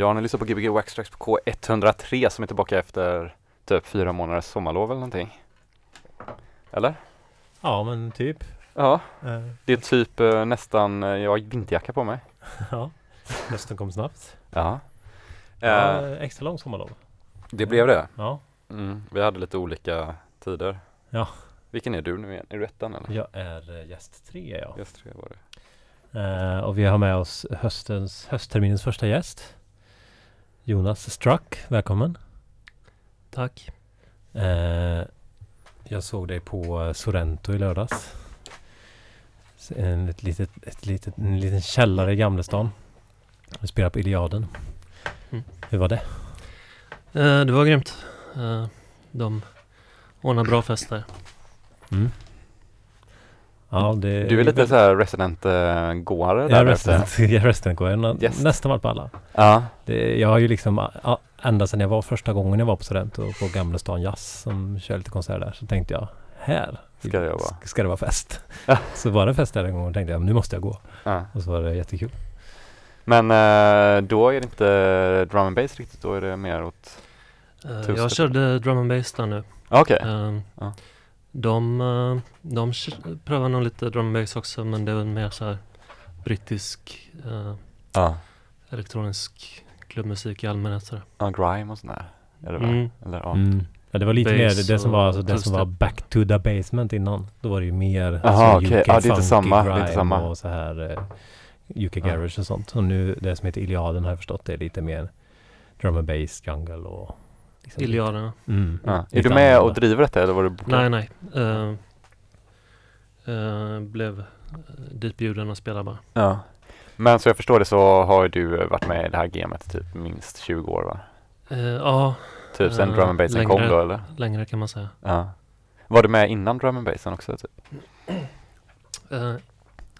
Ja, ni lyssnar på Gbg Waxtrax på K103 som är tillbaka efter typ fyra månaders sommarlov eller någonting. Eller? Ja men typ. Ja, Eh, det är typ eh, nästan, eh, jag har vinterjacka på mig. ja. Hösten kom snabbt. Ja. Eh, extra lång sommarlov. det blev det. Ja. Mm, vi hade lite olika tider. Ja. Vilken är du nu igen? Är du ettan eller? Jag är gäst tre ja. Just tre var det. Och vi har med oss höstens, höstterminens första gäst. Jonas Struck, välkommen. Tack. Eh, jag såg dig på eh, Sorrento i lördags. En, ett litet, ett litet, en liten källare i Gamlestan. Du spelade på Iliaden. Mm. Hur var det? Eh, det var grymt. Eh, de ordnar bra fester. Mm. Ja, det Du är lite så här resident-gåare är ute. resident, jag är resident går jag nä- Yes. nästan varit på alla. Ja, Det, jag har ju liksom, a- ända sedan jag var första gången jag var på Sorrento på Gamla stan Jazz som kör lite konserter där så tänkte jag här Ska jag vara. ska det vara fest. Ja. så var det fest där en gång och tänkte jag nu måste jag gå. ja. Och så var det jättekul. Men eh, då är det inte drum and bass riktigt, då är det mer åt... Eh, jag körde drum and bass där nu. Okej. Eh, Ja. De, eh, de prövar nog lite drum and bass också men det är väl mer så här brittisk eh, Ja. elektronisk klubbmusik i allmänhet. Så. Ja, grime och sånt där. Är det? Mm. Eller ja. Mm. Ja, det var lite mer Bass det, det som var, alltså, det som var back to the basement innan. Då var det ju mer Jaha, så okej. UK Ja, det är inte funky samma, det är inte grime samma. och så här eh, UK garage och sånt. Och nu det som heter Iliaden har jag förstått det är lite mer drum and bass, jungle och liksom Iliaderna. Mm. Ja. Är Lite du med och driver detta eller var du bokad? Nej, nej. Eh, eh, blev eh, ditbjuden att spela bara. Ja. Men så jag förstår det så har du varit med i det här gamet typ minst 20 år va? Ja, Typ sen Eh, drum and bassen kom då eller? längre kan man säga. Ja. Var du med innan drum and bassen också? Typ?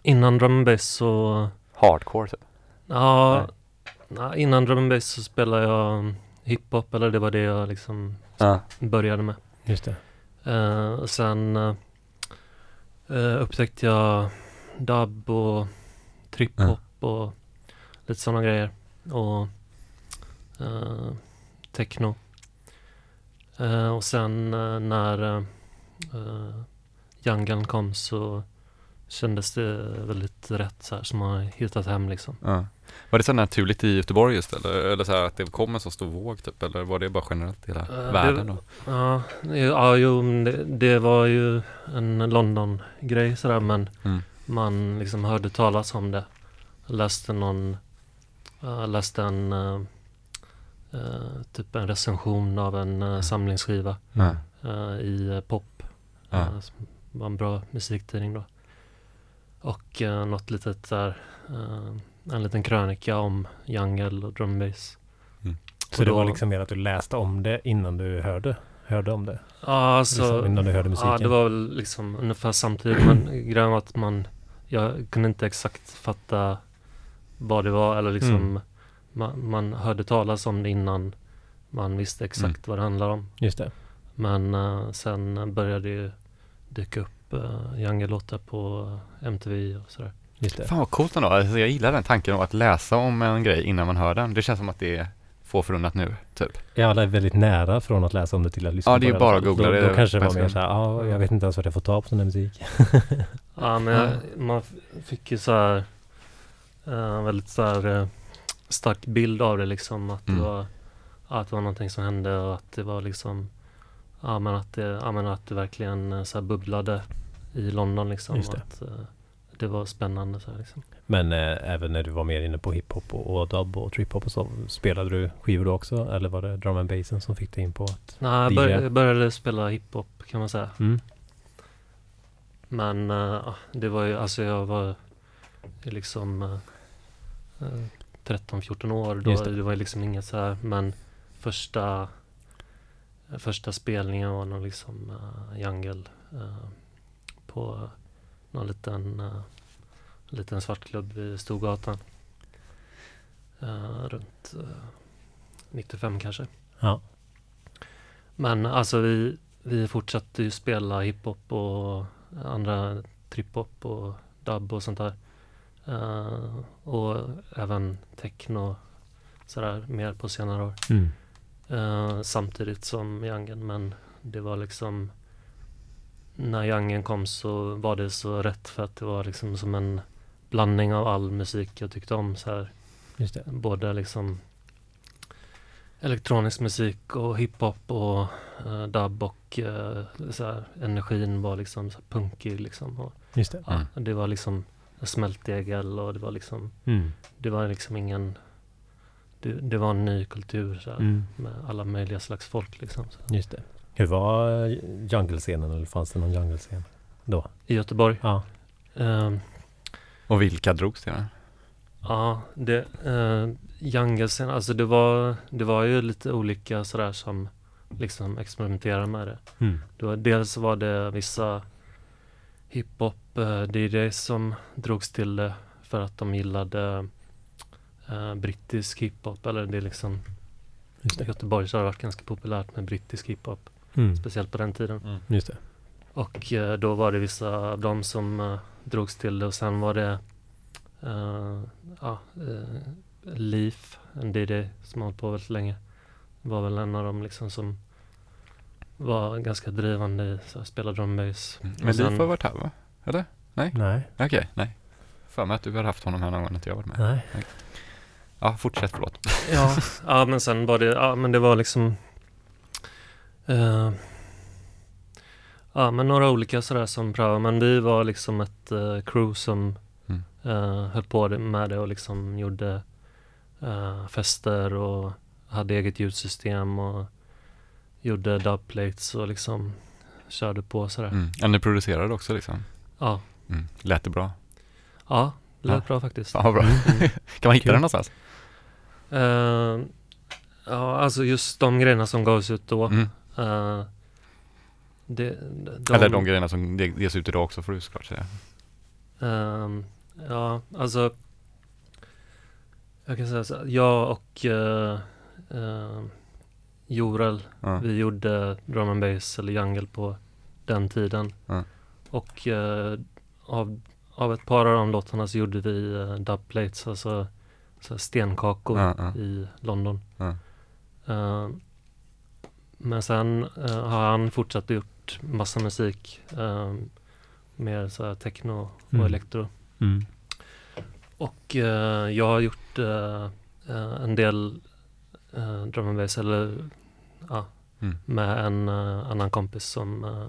Innan drum and bass så Hardcore typ? Ja, nej, innan drum and bass så spelade jag um, hiphop eller det var det jag liksom Ja. började med. Just det. Och sen eh, upptäckte jag dub och trip-hop och lite sådana grejer. Och eh, techno. Eh, och sen eh, när uh, Jungle kom så kändes det väldigt rätt så här som man har hittat hem liksom. ja. Var det så naturligt i Göteborg just eller? Eller så här att det kom en så stor våg typ? Eller var det bara generellt i hela Eh, världen det- då? Ja, ja jo, det, det var ju en London-grej sådär men Mm. man liksom hörde talas om det. Läste någon, uh, läste en eh, eh, typ en recension av en uh, samlingsskiva Ja. eh, i pop. Eh, som var en bra musiktidning då. Och uh, något litet där, en liten krönika om jungle och drum bass. Så Och det var liksom mer att du läste om det innan du hörde, hörde om det? Ja, alltså, liksom, innan du hörde musiken? Ja, det var väl liksom ungefär samtidigt. Men grejen var att man, jag kunde inte exakt fatta vad det var eller liksom Mm. man, man hörde talas om det innan man visste exakt Mm. vad det handlar om. Just det. Men eh, sen började ju dyka upp uh, Jungle-låtar på MTV och sådär. Just det. Fan vad coolt ändå. Alltså, jag gillar den tanken om att läsa om en grej innan man hör den. Det känns som att det är få förunnat nu, typ. Ja, det är väldigt nära från att läsa om det till att lyssna Ja, på det är i ju alla bara att googla då, det Då kanske det var mer såhär, ja, jag vet inte ens vad jag får ta på sån här musik. Ja, men jag, man fick ju så här eh, väldigt så här, eh, stark bild av det liksom. Att, Mm. det var, att det var någonting som hände och att det var liksom Ja men att det, ja, men att det verkligen eh, så här bubblade i London liksom. Just det. Att, det var spännande så här, liksom. Men eh, även när du var mer inne på hiphop och, och dub och trip-hop och så. Spelade du skivor då också? Eller var det drum and bassen som fick dig in på att... Nej, bör, jag började spela hiphop kan man säga. Mm. Men eh, det var ju, alltså jag var liksom eh, eh, 13-14 år. Då, Just det. det. var ju liksom inget så här, men första första spelningen var nog liksom uh, Jungle eh, på någon liten, uh, liten svartklubb i Storgatan. Eh, runt eh, 95 kanske. Ja. Men alltså vi, vi fortsatte ju spela hiphop och andra trip-hop och dub och sånt där. Eh, och även techno sådär mer på senare år. Mm. Eh, samtidigt som Youngen men det var liksom när Youngen kom så var det så rätt för att det var liksom som en blandning av all musik jag tyckte om så här. Just det. Både liksom elektronisk musik och hiphop och uh, dub och eh, så här, energin var liksom så här punkig liksom. Och, Just det. Mm. Det var liksom smältdegel och det var liksom Mm. Det var liksom ingen Det, det var en ny kultur så här, Mm. med alla möjliga slags folk liksom. Så. Just det. Hur var eh, jungle-scenen? Eller fanns det någon jungle-scen då? I Göteborg. Ja. ehm, Och vilka drogs till den? Ja, det, uh, Youngesen, alltså det var, det var ju lite olika sådär som liksom experimenterade med det. Mm. det var, dels var det vissa hiphop uh, DJs som drogs till det för att de gillade eh, brittisk hiphop. Eller det är liksom, Just i det. Göteborg så har det varit ganska populärt med brittisk hiphop. Mm. Speciellt på den tiden. Just det. Och eh, då var det vissa av dem som eh, drogs till det och sen var det eh, ja, eh, Leaf, en DJ som har hållit på väldigt länge. Var väl en av dem liksom som var ganska drivande i så här, spela drum bass. Mm. Men sen- Liv har varit här va? Eller? Nej. Okej, nej. För mig att du har haft honom här någon gång, att jag varit med. Nej. Ja, fortsätt, förlåt. Ja, ja men sen var det, ja men det var liksom eh, Ja men några olika sådär som prövade, men vi var liksom ett eh, crew som Mm. eh, höll på med det och liksom gjorde fester och hade eget ljudsystem och gjorde dubplates och liksom körde på sådär. Mm. Ja, ni producerade också liksom? Ja, Mm. Lät det bra? ja, lät Ja. bra faktiskt. Ja, bra. Mm. kan man hitta Kul. den någonstans? Eh, ja, alltså just de grejerna som gavs ut då. Mm. Eh, det, de, Eller de grejerna som ges ut idag också får du såklart säga. ehm, ja, alltså. Jag kan säga så jag och uh, Jorel, Ja. vi gjorde drum and bass eller jungle på den tiden. Och eh, av, av ett par av de låtarna så gjorde vi uh, dubplates, alltså så stenkakor i London. Eh, men sen eh, har han fortsatt gjort massa musik. Uh, mer så här techno och Mm. elektro. Mm. Och eh, jag har gjort eh, eh, en del uh, drum and bass, eller ja, Mm. med en eh, annan kompis som eh,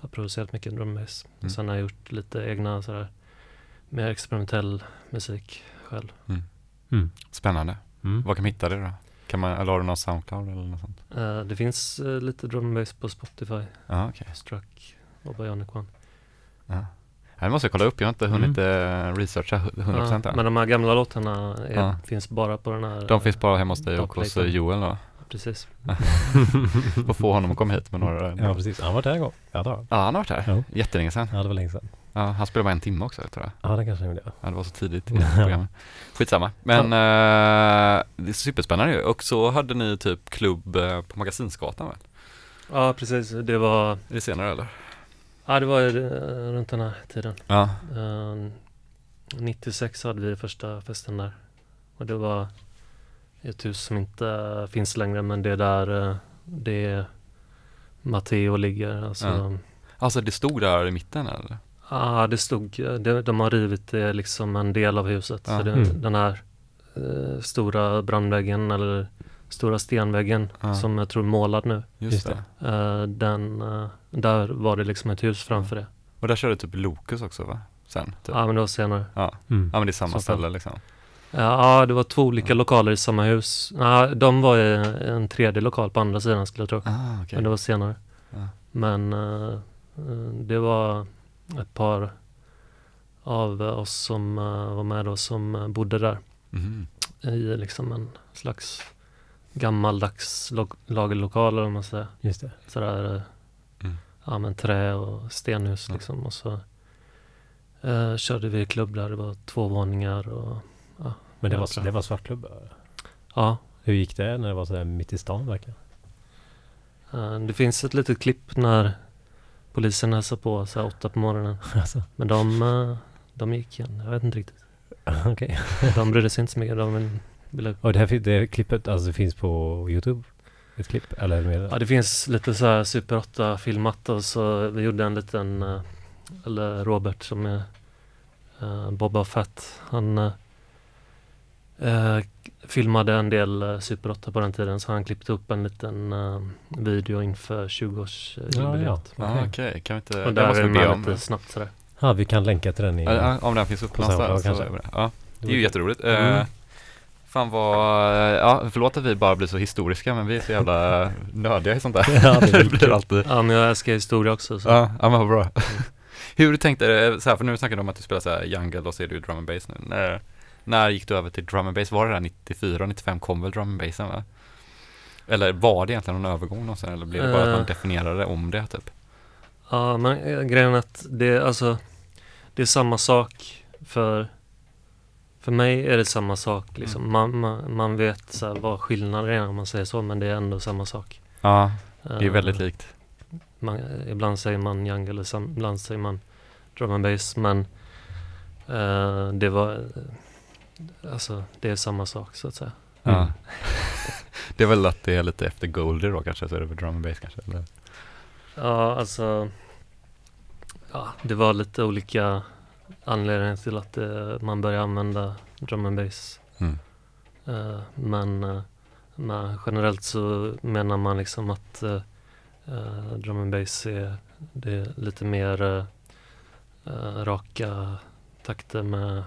har producerat mycket drum and bass. Mm. Sen har jag gjort lite egna sådär mer experimentell musik själv. Mm. Spännande. Mm. Var kan man hitta det då? Kan man, eller har du någon Soundcloud eller något sånt? Eh, det finns eh, lite drum and bass på Spotify, Ja, okej. Struck och Bionic One. Ja. Det måste jag kolla upp. Jag har inte hunnit Mm. eh, researcha hu- 100% Ja, men de här gamla låtarna är, Ja. finns bara på den här. De finns bara hemma hos dig och hos. Joel då. Precis. Får få honom att komma hit med några. Ja, precis. Han har varit där en gång. Ja, det har han. Ja, han har varit här. Jättelänge sedan. Ja, det var länge sedan. Ja, han spelade bara en timme också tror jag. Ja, det kanske han gjorde. Ja, det var så tidigt i Ja. programmet. Skitsamma. Men eh, det är superspännande ju. Och så hade ni typ klubb eh, på Magasinsgatan väl? Ja, precis. Det var, Är det senare eller? ja, det var eh, runt den här tiden. Ja. Eh, 96 hade vi första festen där. Och det var ett hus som inte finns längre men det är där eh, det är Matteo ligger. Alltså, Ja. ja. Alltså det stod där i mitten eller? Ja, det stod, eh, det, de har rivit det liksom en del av huset. Ja. Så det, Mm. Den här eh, stora brandväggen eller stora stenväggen Ja. som jag tror är målad nu. Just, det. Eh, den, eh, där var det liksom ett hus framför det. Och där körde typ Lokus också va? Sen? Typ. Ja, men det var senare. Mm. Ja men det är samma Så ställe liksom. Ja, det var två olika Ja. lokaler i samma hus. Ja, de var i en tredje lokal på andra sidan skulle jag tro. Ah, okej. Men det var senare. Ja. Men eh, eh, det var ett par av oss som eh, var med då som eh, bodde där Mhm. i liksom en slags gammaldags lo- lagerlokal eller vad man säger. Just det. Sådär, eh, Mm. ja men trä och stenhus Ja. liksom. Och så eh, körde vi klubb där, det var två våningar och Men det Ja, var, så. det var svartklubb? ja. Hur gick det när det var sådär mitt i stan verkligen? eh, det finns ett litet klipp när polisen hälsar på så åtta på morgonen. Alltså, Men de, eh, de gick igen, jag vet inte riktigt. okej. De brydde sig inte så mycket, de vill, ville Och det här det klippet, alltså det finns på Youtube? Ett klipp? Eller mer? Ja, det finns lite så här Super 8 filmat och så vi gjorde en liten, eh, eller Robert som är uh, Boba Fett, han eh, eh, filmade en del uh, Super 8 på den tiden så han klippte upp en liten eh, video inför 20-årsjubileet. ja, ja. Ah, Okej. Okej, kan vi inte, Och där måste är vi be om. lite snabbt sådär. Ja, vi kan länka till den i... Ja, om den finns upp På någonstans. Så kanske. Ja, det är ju jätteroligt. Eh, fan vad, ja förlåt att vi bara blir så historiska men vi är så jävla nördiga i sånt där. Ja, det det blir alltid. Ja, men jag älskar historia också. Så. Ja, ja men vad bra. Hur tänkte du, så här, för nu snackar du om att du spelar så här jungle och så är du drum and bass nu. När, gick du över till drum and bass? Var det där 94, 95 kom väl drum and bassen va? Eller var det egentligen någon övergång någonsin eller blev det bara att man Eh. definierade om det typ? Ja, men eh, grejen är att det, alltså, det är samma sak för för mig är det samma sak liksom. Mm. Man, man, man vet så här, vad skillnaden är om man säger så, men det är ändå samma sak. Ja, det är Eh, väldigt likt. man, ibland säger man jungle, ibland säger man drum and bass, men eh, det var alltså det är samma sak så att säga. Mm. Ja. det är väl att det är lite efter Goldie då kanske, så är det väl drum and bass kanske? Eller? Ja, alltså ja, det var lite olika anledningar till att eh, man började använda drum and bass. Mm. Eh, men, eh, men generellt så menar man liksom att eh, drum and bass är, det är lite mer raka takter med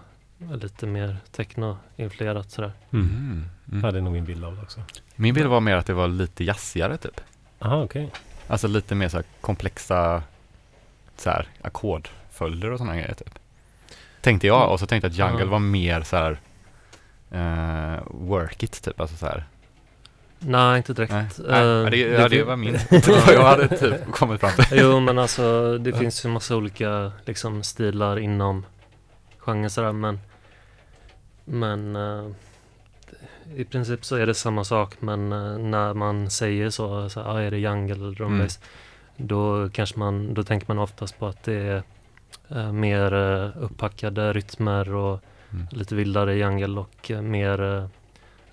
lite mer techno-influerat sådär. Mm. Mm. Mm. Ja, det är nog min bild av det också. Min bild var mer att det var lite jazzigare typ. Aha, okej. Alltså lite mer så här komplexa så här ackordföljder och sådana grejer typ. Tänkte jag och så tänkte jag att jungle Ja. var mer så här eh, work it typ, alltså så här. Nej, inte direkt. Nej, Eh, nej, ja, det, ja, det var min, vad jag hade typ kommit fram till. Jo men alltså det finns ju massa olika liksom stilar inom genren sådär men Men eh, I princip så är det samma sak men eh, när man säger så, så ah, är det jungle eller drum Mm. bass Då kanske man, då tänker man oftast på att det är eh, mer upphackade rytmer och Mm. lite vildare jungle och mer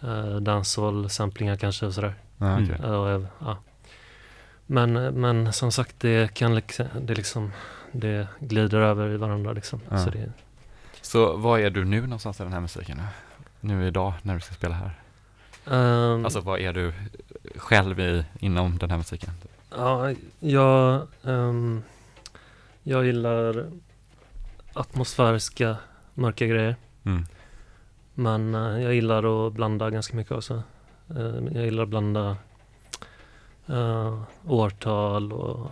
uh, dancehall samplingar kanske och sådär. Ja, okej. Mm. Ja. Men, men som sagt, det kan liksom, det liksom, det glider över i varandra liksom. Ja. Så det, Så vad är du nu någonstans i den här musiken? Nu idag när du ska spela här? Ehm, Alltså vad är du själv i, inom den här musiken? ja, jag, ehm, jag gillar atmosfäriska mörka grejer. Mm. Men eh, jag gillar att blanda ganska mycket också. Eh, jag gillar att blanda eh, årtal och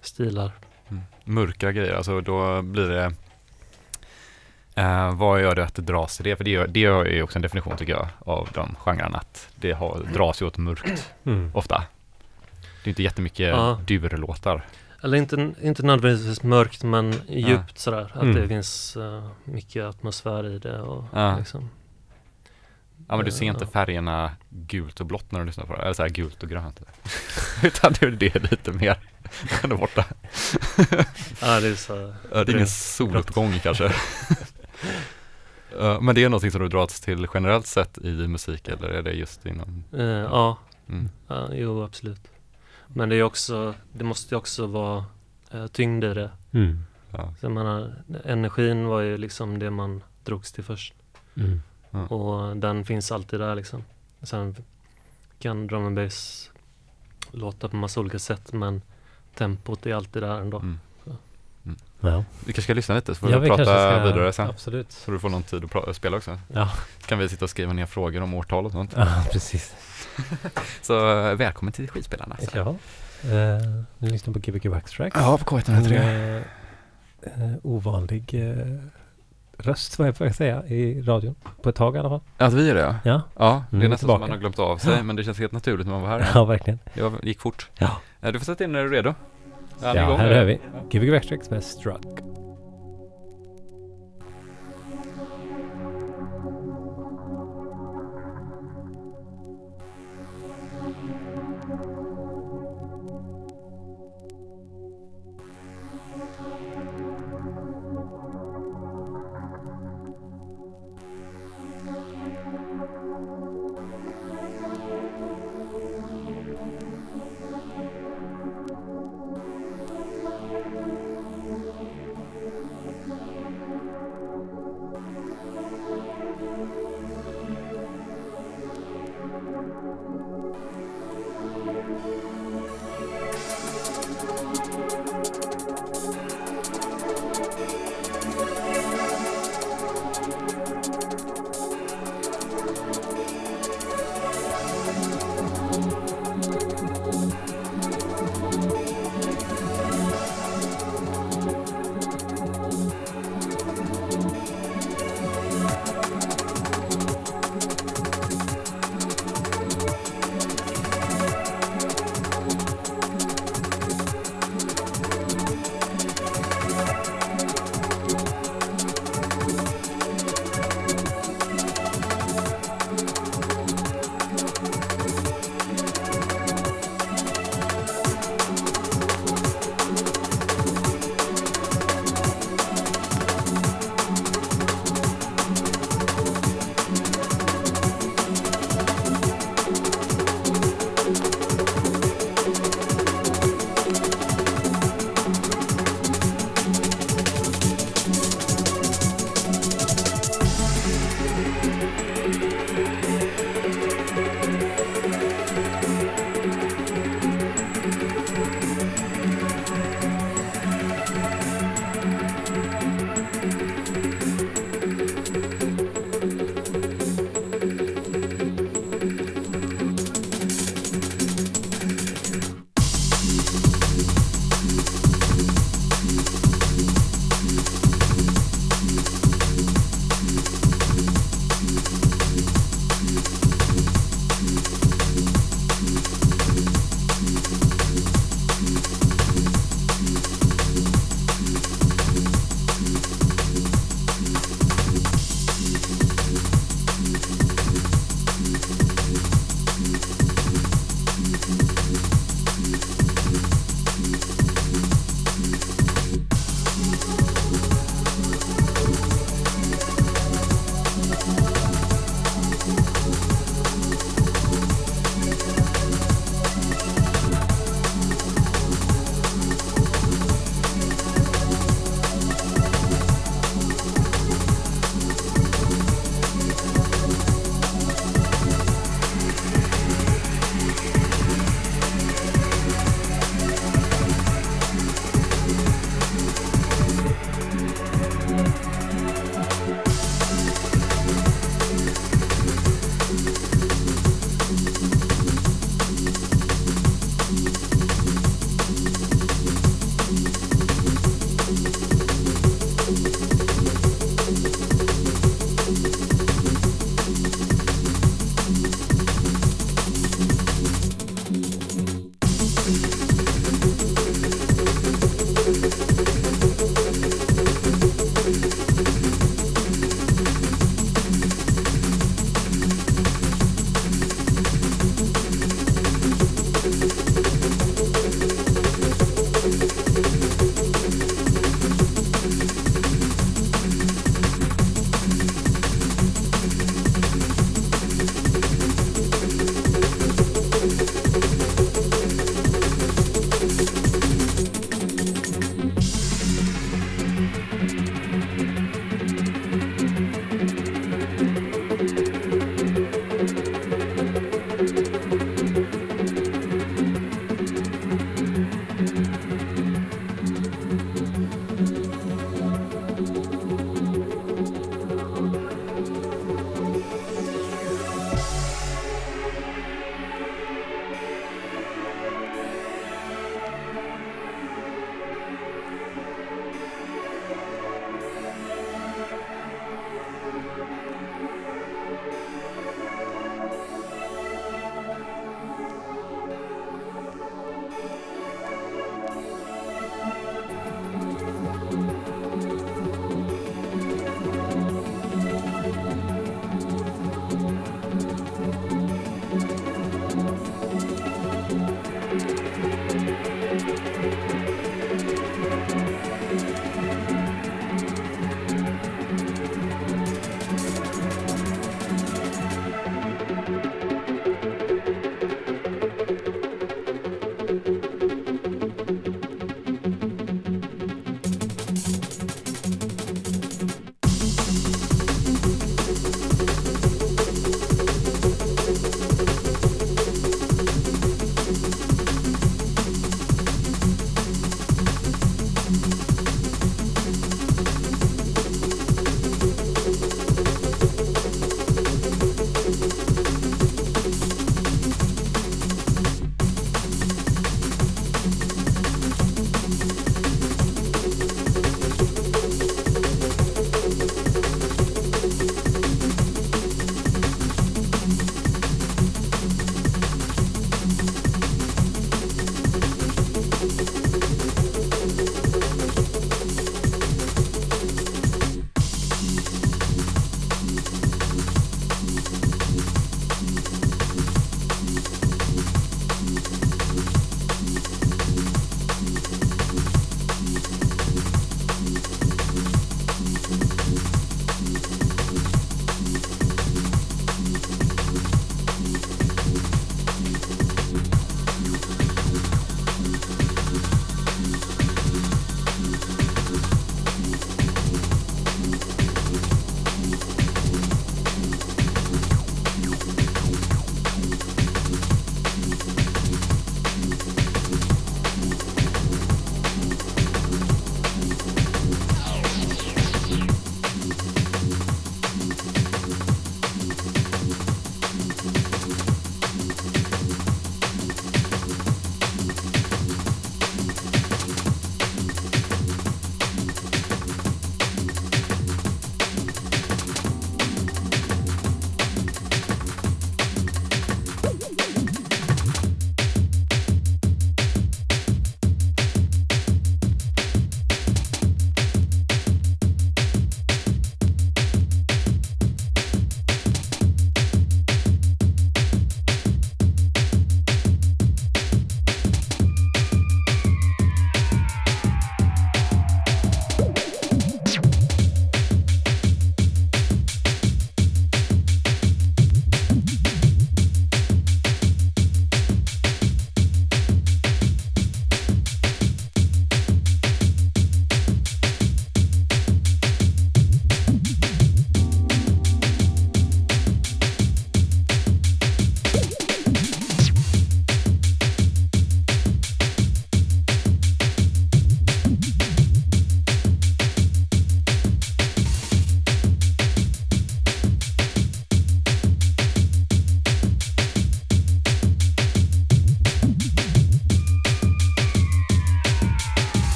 stilar. Mm. Mörka grejer, alltså då blir det eh, Vad gör det att det dras till det? För det, gör, det är ju också en definition tycker jag av de genrerna att det har, dras ju åt mörkt Mm. ofta. Det är inte jättemycket Ja. durlåtar. Eller inte, inte nödvändigtvis mörkt men djupt sådär. Att Mm. det finns eh, mycket atmosfär i det och Ja. liksom. Ja men du ser inte färgerna gult och blått när du lyssnar på det, eller så här gult och grönt. Utan det är det lite mer där borta. Ja, det är så. Ja, det är ingen soluppgång kanske. Ja, Men det är någonting som du dras till generellt sett i musik eller är det just inom? Eh, ja, Mm. ja, jo absolut. Men det är också, det måste ju också vara eh, tyngd i det. Mm. Ja. Så menar, energin var ju liksom det man drogs till först. Mm. Och den finns alltid där liksom. Sen kan drum and bass låta på massa olika sätt men tempot är alltid där ändå. Mm. Ja. Vi kanske ska lyssna lite så får Ja, vi vi prata ska- vidare sen. Absolut. Så du får någon tid att spela också. Ja. Kan vi sitta och skriva ner frågor om årtal och sånt. Ja, precis. Så eh, välkommen till skivspelarna. Så. Ja. Uh, ni lyssnar på Gbg Backstrack. Ja, på En K103. eh, eh, ovanlig eh, röst, vad jag får säga, i radion. På ett tag i alla fall. Att vi är det ja. Ja, Ja, det är vi nästan som tillbaka. man har glömt av sig men det känns helt naturligt när man var här. ja verkligen. Det gick fort. Ja. Du får sätta in när du är redo. Ja, här är vi. Gbg med Struck.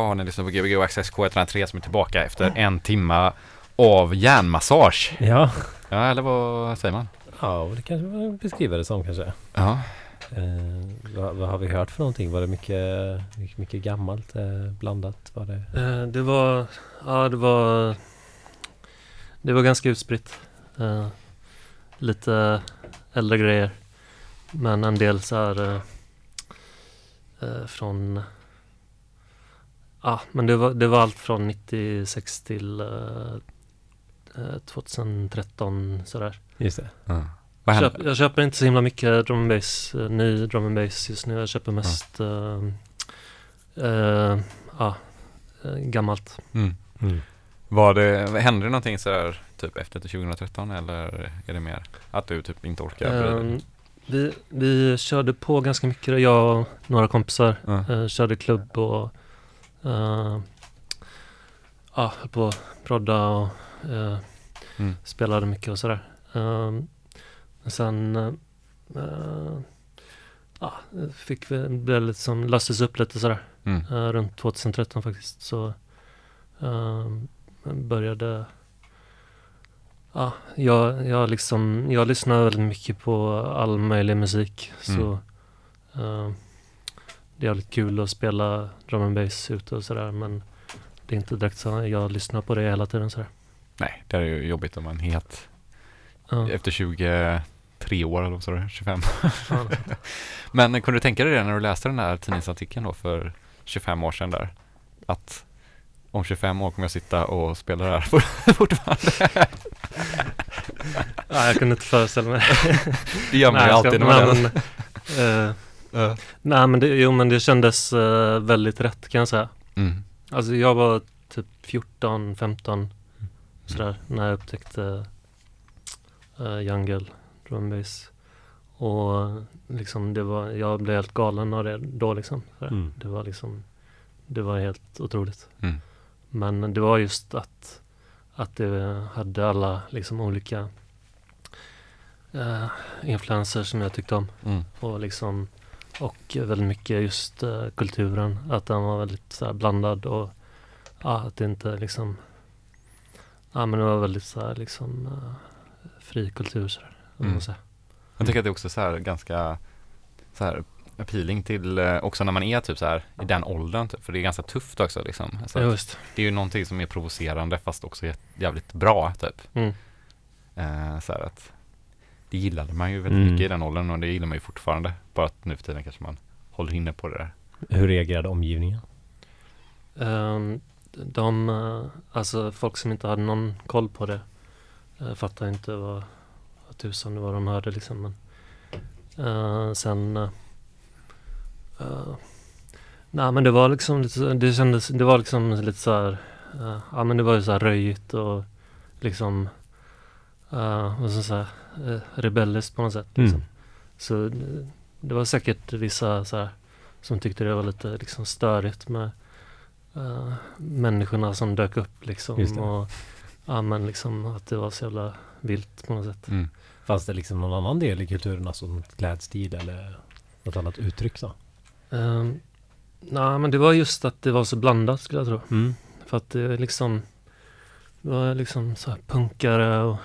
Ja, ni lyssnar på Gbg Access K103 som är tillbaka efter en timma av hjärnmassage. Ja, Ja, eller vad säger man? ja och det kanske man beskriver det som kanske. Ja. Eh, vad, vad har vi hört för någonting? Var det mycket, mycket, mycket gammalt eh, blandat? Var det? Eh, det var, ja det var, det var ganska utspritt. Eh, lite äldre grejer. Men en del så här eh, eh, från, ja men det var, det var allt från 96 till eh, eh, 2013 sådär. Just det. ja. Vad hände? Köp, jag köper inte så himla mycket drum and bass, eh, ny drum and bass just nu. Jag köper mest eh, eh, ja, eh, gammalt. Mm. Mm. Var det, hände det någonting sådär typ efter till 2013 eller är det mer att du typ inte orkar? Ehm, vi, vi körde på ganska mycket, jag och några kompisar. Eh, körde klubb och uh, ja, höll på att prodda och eh, Mm. spelade mycket och sådär. Men sen uh, ja, fick vi, blev lite som, löstes upp lite sådär. Mm. eh, runt 2013 faktiskt. Så ehm, började Ja, jag, jag, liksom, jag lyssnar väldigt mycket på all möjlig musik. Så ehm, det är jävligt kul att spela drum and bass ute och sådär. Men det är inte direkt så jag lyssnar på det hela tiden sådär. Nej, det är ju jobbigt om man helt Ja, efter 23 år eller du, 25. ja. Men kunde du tänka dig det när du läste den här tidningsartikeln då för 25 år sedan där? Att om 25 år kommer jag sitta och spela det här fortfarande. ja, jag kunde inte föreställa mig Det gör man ju alltid när man nej, men, eh, Ja. Nej men det, jo men det kändes eh, väldigt rätt kan jag säga. Mm. Alltså jag var typ 14, 15 sådär när jag upptäckte uh, Jungle Drum Bass. Och liksom det var, jag blev helt galen av det då liksom. Mm. Det var liksom, det var helt otroligt. Mm. Men det var just att, att det hade alla liksom olika uh, influenser som jag tyckte om. Mm. Och liksom och väldigt mycket just eh, kulturen. Att den var väldigt så här, blandad och ja, att det inte liksom Ja men det var väldigt så här, liksom eh, fri kultur så här, Mm. Jag tycker att det är också så här ganska så här appealing till eh, också när man är typ så här i den åldern typ, för det är ganska tufft också liksom. Alltså, Ja, just. det är ju någonting som är provocerande fast också jä- jävligt bra typ. Mm. Eh, så här att det gillade man ju väldigt Mm. mycket i den åldern och det gillar man ju fortfarande. Bara att nu för tiden kanske man håller inne på det där. Hur reagerade omgivningen? Ehm, de, eh, alltså folk som inte hade någon koll på det uh, fattar inte vad, vad tusan det var de hörde liksom. Men, eh, sen uh, Nej men det var liksom lite, det kändes, det var liksom lite så här, eh, ja men det var ju så här röjigt och liksom, uh, vad ska jag säga, uh, rebelliskt på något sätt. Liksom. Mm. Så eh, det var säkert vissa så här, som tyckte det var lite liksom störigt med eh, människorna som dök upp liksom. Och, ja men liksom att det var så jävla vilt på något sätt. Mm. Fanns det liksom någon annan del i kulturen, alltså något klädstil eller något annat uttryck så? Um, Nej men det var just att det var så blandat skulle jag tro. Mm. För att det liksom Det var liksom så här punkare och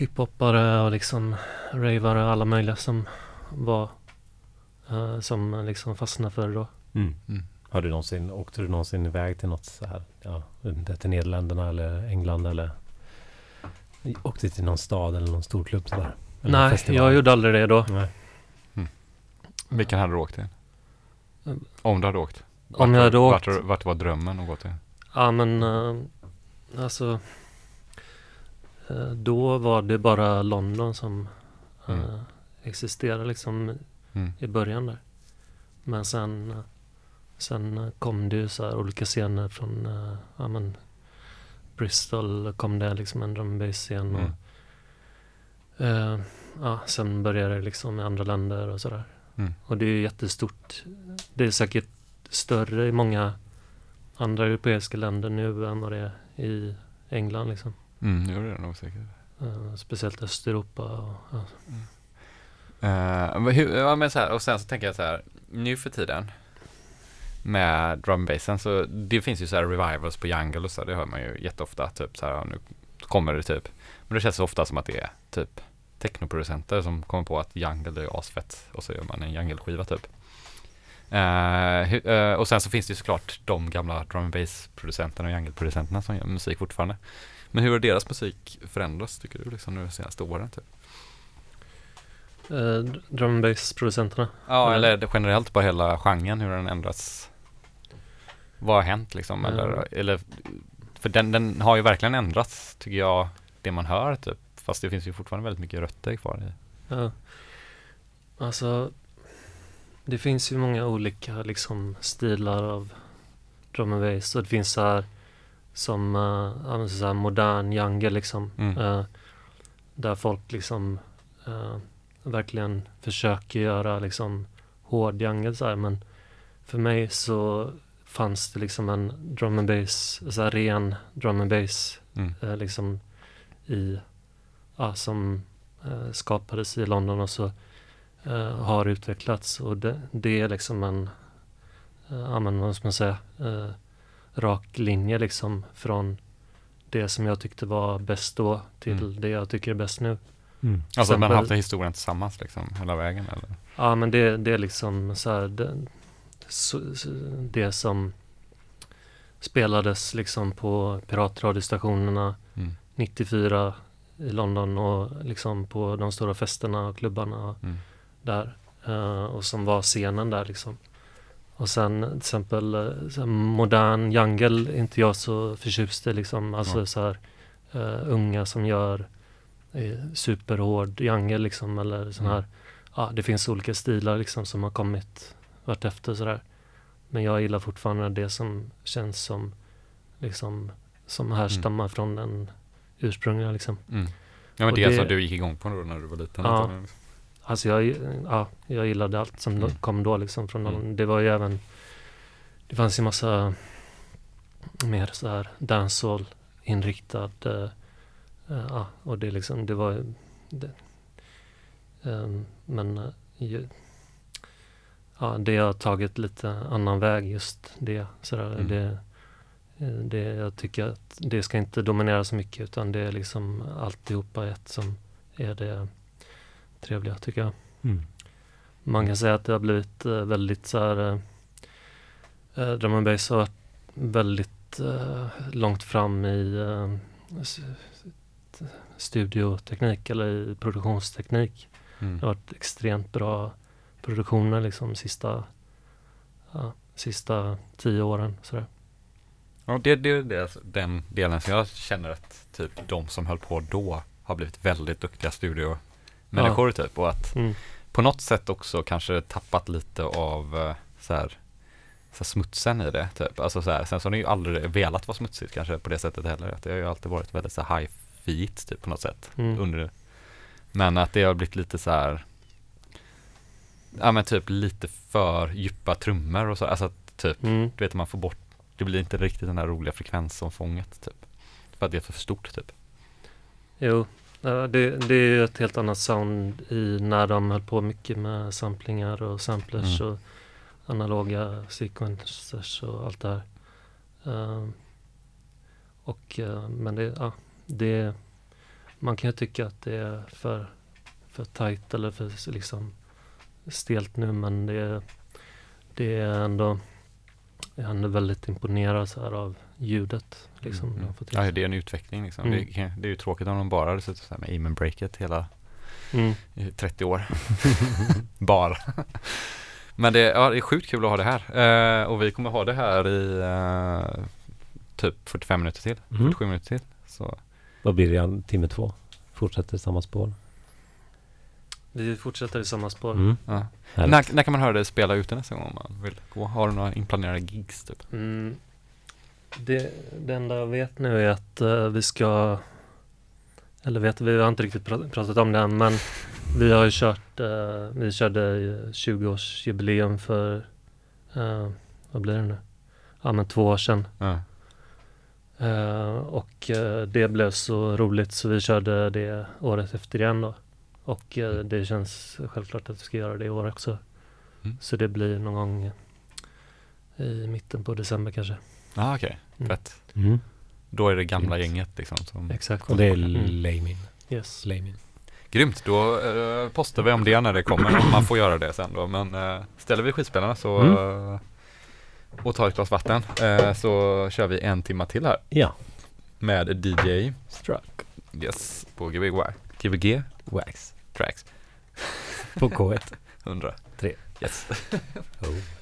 hiphoppare och liksom ravare alla möjliga som var eh, Som liksom fastnade för det då. Mm. Mm. Har du någonsin, åkte du någonsin iväg till något så här, ja, det till Nederländerna eller England eller åkte till någon stad eller någon storklubb sådär? Eller Nej, festival? jag gjorde aldrig det då. Nej. Vilken hade du åkt till? Mm. Om du hade åkt? Om jag hade vart, åkt? Vart, vart var drömmen att gå till? Ja men eh, alltså eh, Då var det bara London som eh, Mm. existerade liksom Mm. i början där. Men sen, eh, sen eh, kom det ju så här olika scener från eh, ja, men Bristol kom det liksom en drum and bass scen och Mm. eh, ja, sen började det liksom i andra länder och sådär. Mm. Och det är ju jättestort. Det är säkert större i många andra europeiska länder nu än vad det är i England liksom. Mm, det gjorde det nog säkert. Eh, speciellt Östeuropa och ja. Eh, men hur, ja, men så här, och sen så tänker jag så här, nu för tiden, med drum bassen. Så det finns ju så här revivals på jungle och så, det hör man ju jätteofta. Typ så här, ja, nu kommer det typ. Men det känns så ofta som att det är typ technoproducenter som kommer på att jungle är asfett och så gör man en jungle-skiva typ. Hu- eh, och sen så finns det ju såklart de gamla drum and bass-producenterna och jungle-producenterna som gör musik fortfarande. Men hur har deras musik förändrats tycker du liksom nu de senaste åren? Typ? Eh, drum and bass-producenterna. Ja, eller generellt bara hela genren, hur den ändrats. Vad har hänt liksom? Mm. Eller, eller, för den, den har ju verkligen ändrats, tycker jag, det man hör typ. Fast det finns ju fortfarande väldigt mycket rötter kvar i. Ja. Alltså, det finns ju många olika liksom stilar av drum and bass. Och det finns så här som uh, så här modern jungle liksom. Mm. Eh, där folk liksom eh, verkligen försöker göra liksom hård jungle så här. Men för mig så fanns det liksom en drum and bass, så här ren drum and bass Mm. eh, liksom i, ja, som skapades i London och så har utvecklats och det, det är liksom en, ja men vad ska man säga, rak linje liksom från det som jag tyckte var bäst då till Mm. det jag tycker är bäst nu. Mm. Alltså man har haft historien tillsammans liksom, hela vägen eller? Ja men det, det är liksom så här, det, så, så, det som spelades liksom på piratradiostationerna Mm. 94 i London och liksom på de stora festerna och klubbarna Mm. där. eh, och som var scenen där liksom. Och sen till exempel eh, modern jungle är inte jag så förtjust i liksom. Alltså Ja. så här eh, unga som gör eh, superhård jungle liksom eller sån Mm. här. Ja, det finns olika stilar liksom som har kommit vartefter sådär. Men jag gillar fortfarande det som känns som liksom som härstammar från den ursprungliga liksom. Mm. Ja men Och det, det- som du gick igång på då när du var liten? Ja. Alltså jag, ja, jag gillade allt som Mm. kom då liksom från Mm. Det var ju även Det fanns ju massa Mer så här dancehall inriktad eh, eh, Ja, och det liksom, det var det, ehm, Men eh, ju, Ja, det har tagit lite annan väg just det sådär, Mm. det det, jag tycker att det ska inte dominera så mycket utan det är liksom alltihopa ett som är det trevliga tycker jag. Mm. Man kan säga att det har blivit eh, väldigt så här eh, eh, Drum and bass har varit väldigt eh, långt fram i eh, studioteknik eller i produktionsteknik. Mm. Det har varit extremt bra produktioner liksom sista ja, sista tio åren sådär. Ja, det, det, det är alltså den delen som jag känner att typ de som höll på då har blivit väldigt duktiga studiomänniskor typ och att Mm. på något sätt också kanske tappat lite av eh, så här, så här smutsen i det typ. Alltså så här, sen så har det ju aldrig velat vara smutsigt kanske på det sättet heller. Att det har ju alltid varit väldigt så här high-feet typ på något sätt. Mm. Under, men att det har blivit lite så här Ja men typ lite för djupa trummor och så. Alltså att typ Mm. du vet man får bort, det blir inte riktigt den där roliga frekvensomfånget typ. För att det är för stort typ. Jo, ja, det, det är ju ett helt annat sound i när de höll på mycket med samplingar och samplers Mm. och analoga sequencers och allt det här. Ehm, och, eh, men det, ja, det, man kan ju tycka att det är för, för tight eller för liksom stelt nu men det, det är ändå, jag är ändå väldigt imponerad så här av ljudet. Liksom, Mm. de har fått till Ja det är en utveckling liksom. Mm. Det, det är ju tråkigt om de bara hade suttit med aim and breaket hela Mm. i 30 år. bara. Men det, ja, det är sjukt kul att ha det här. Eh, och vi kommer ha det här i eh, typ 45 minuter till. Mm. 47 minuter till. Så Vad blir det timme två? Fortsätter samma spår? Vi fortsätter i samma spår. Mm. ja. När, när kan man höra dig spela ute nästa gång om man vill gå? Har du några inplanerade gigs typ? Mm. Det, det enda jag vet nu är att eh, vi ska Eller vet vi har inte riktigt pra- pratat om det än men Vi har ju kört eh, Vi körde ju 20-årsjubileum för eh, Vad blir det nu? Ja men två år sedan Ja. Och det blev så roligt så vi körde det året efter igen då Och eh, det känns självklart att vi ska göra det i år också Mm. Så det blir någon gång i mitten på december kanske. Ja, ah, okej. Mm. Fett. Mm. Då är det gamla Grymt. gänget liksom som... Exakt. Och det är Mm. Lamin. Yes. Lamin. Grymt, då eh, postar vi om det när det kommer, om man får göra det sen då. Men eh, ställer vi skitspelarna så Mm. eh, och tar ett glas vatten eh, så kör vi en timma till här Ja. med DJ Struck. Yes på Gbg, Gbg Wax. Tracks På K1. 100 Tre. Yes Oh.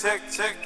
check, check.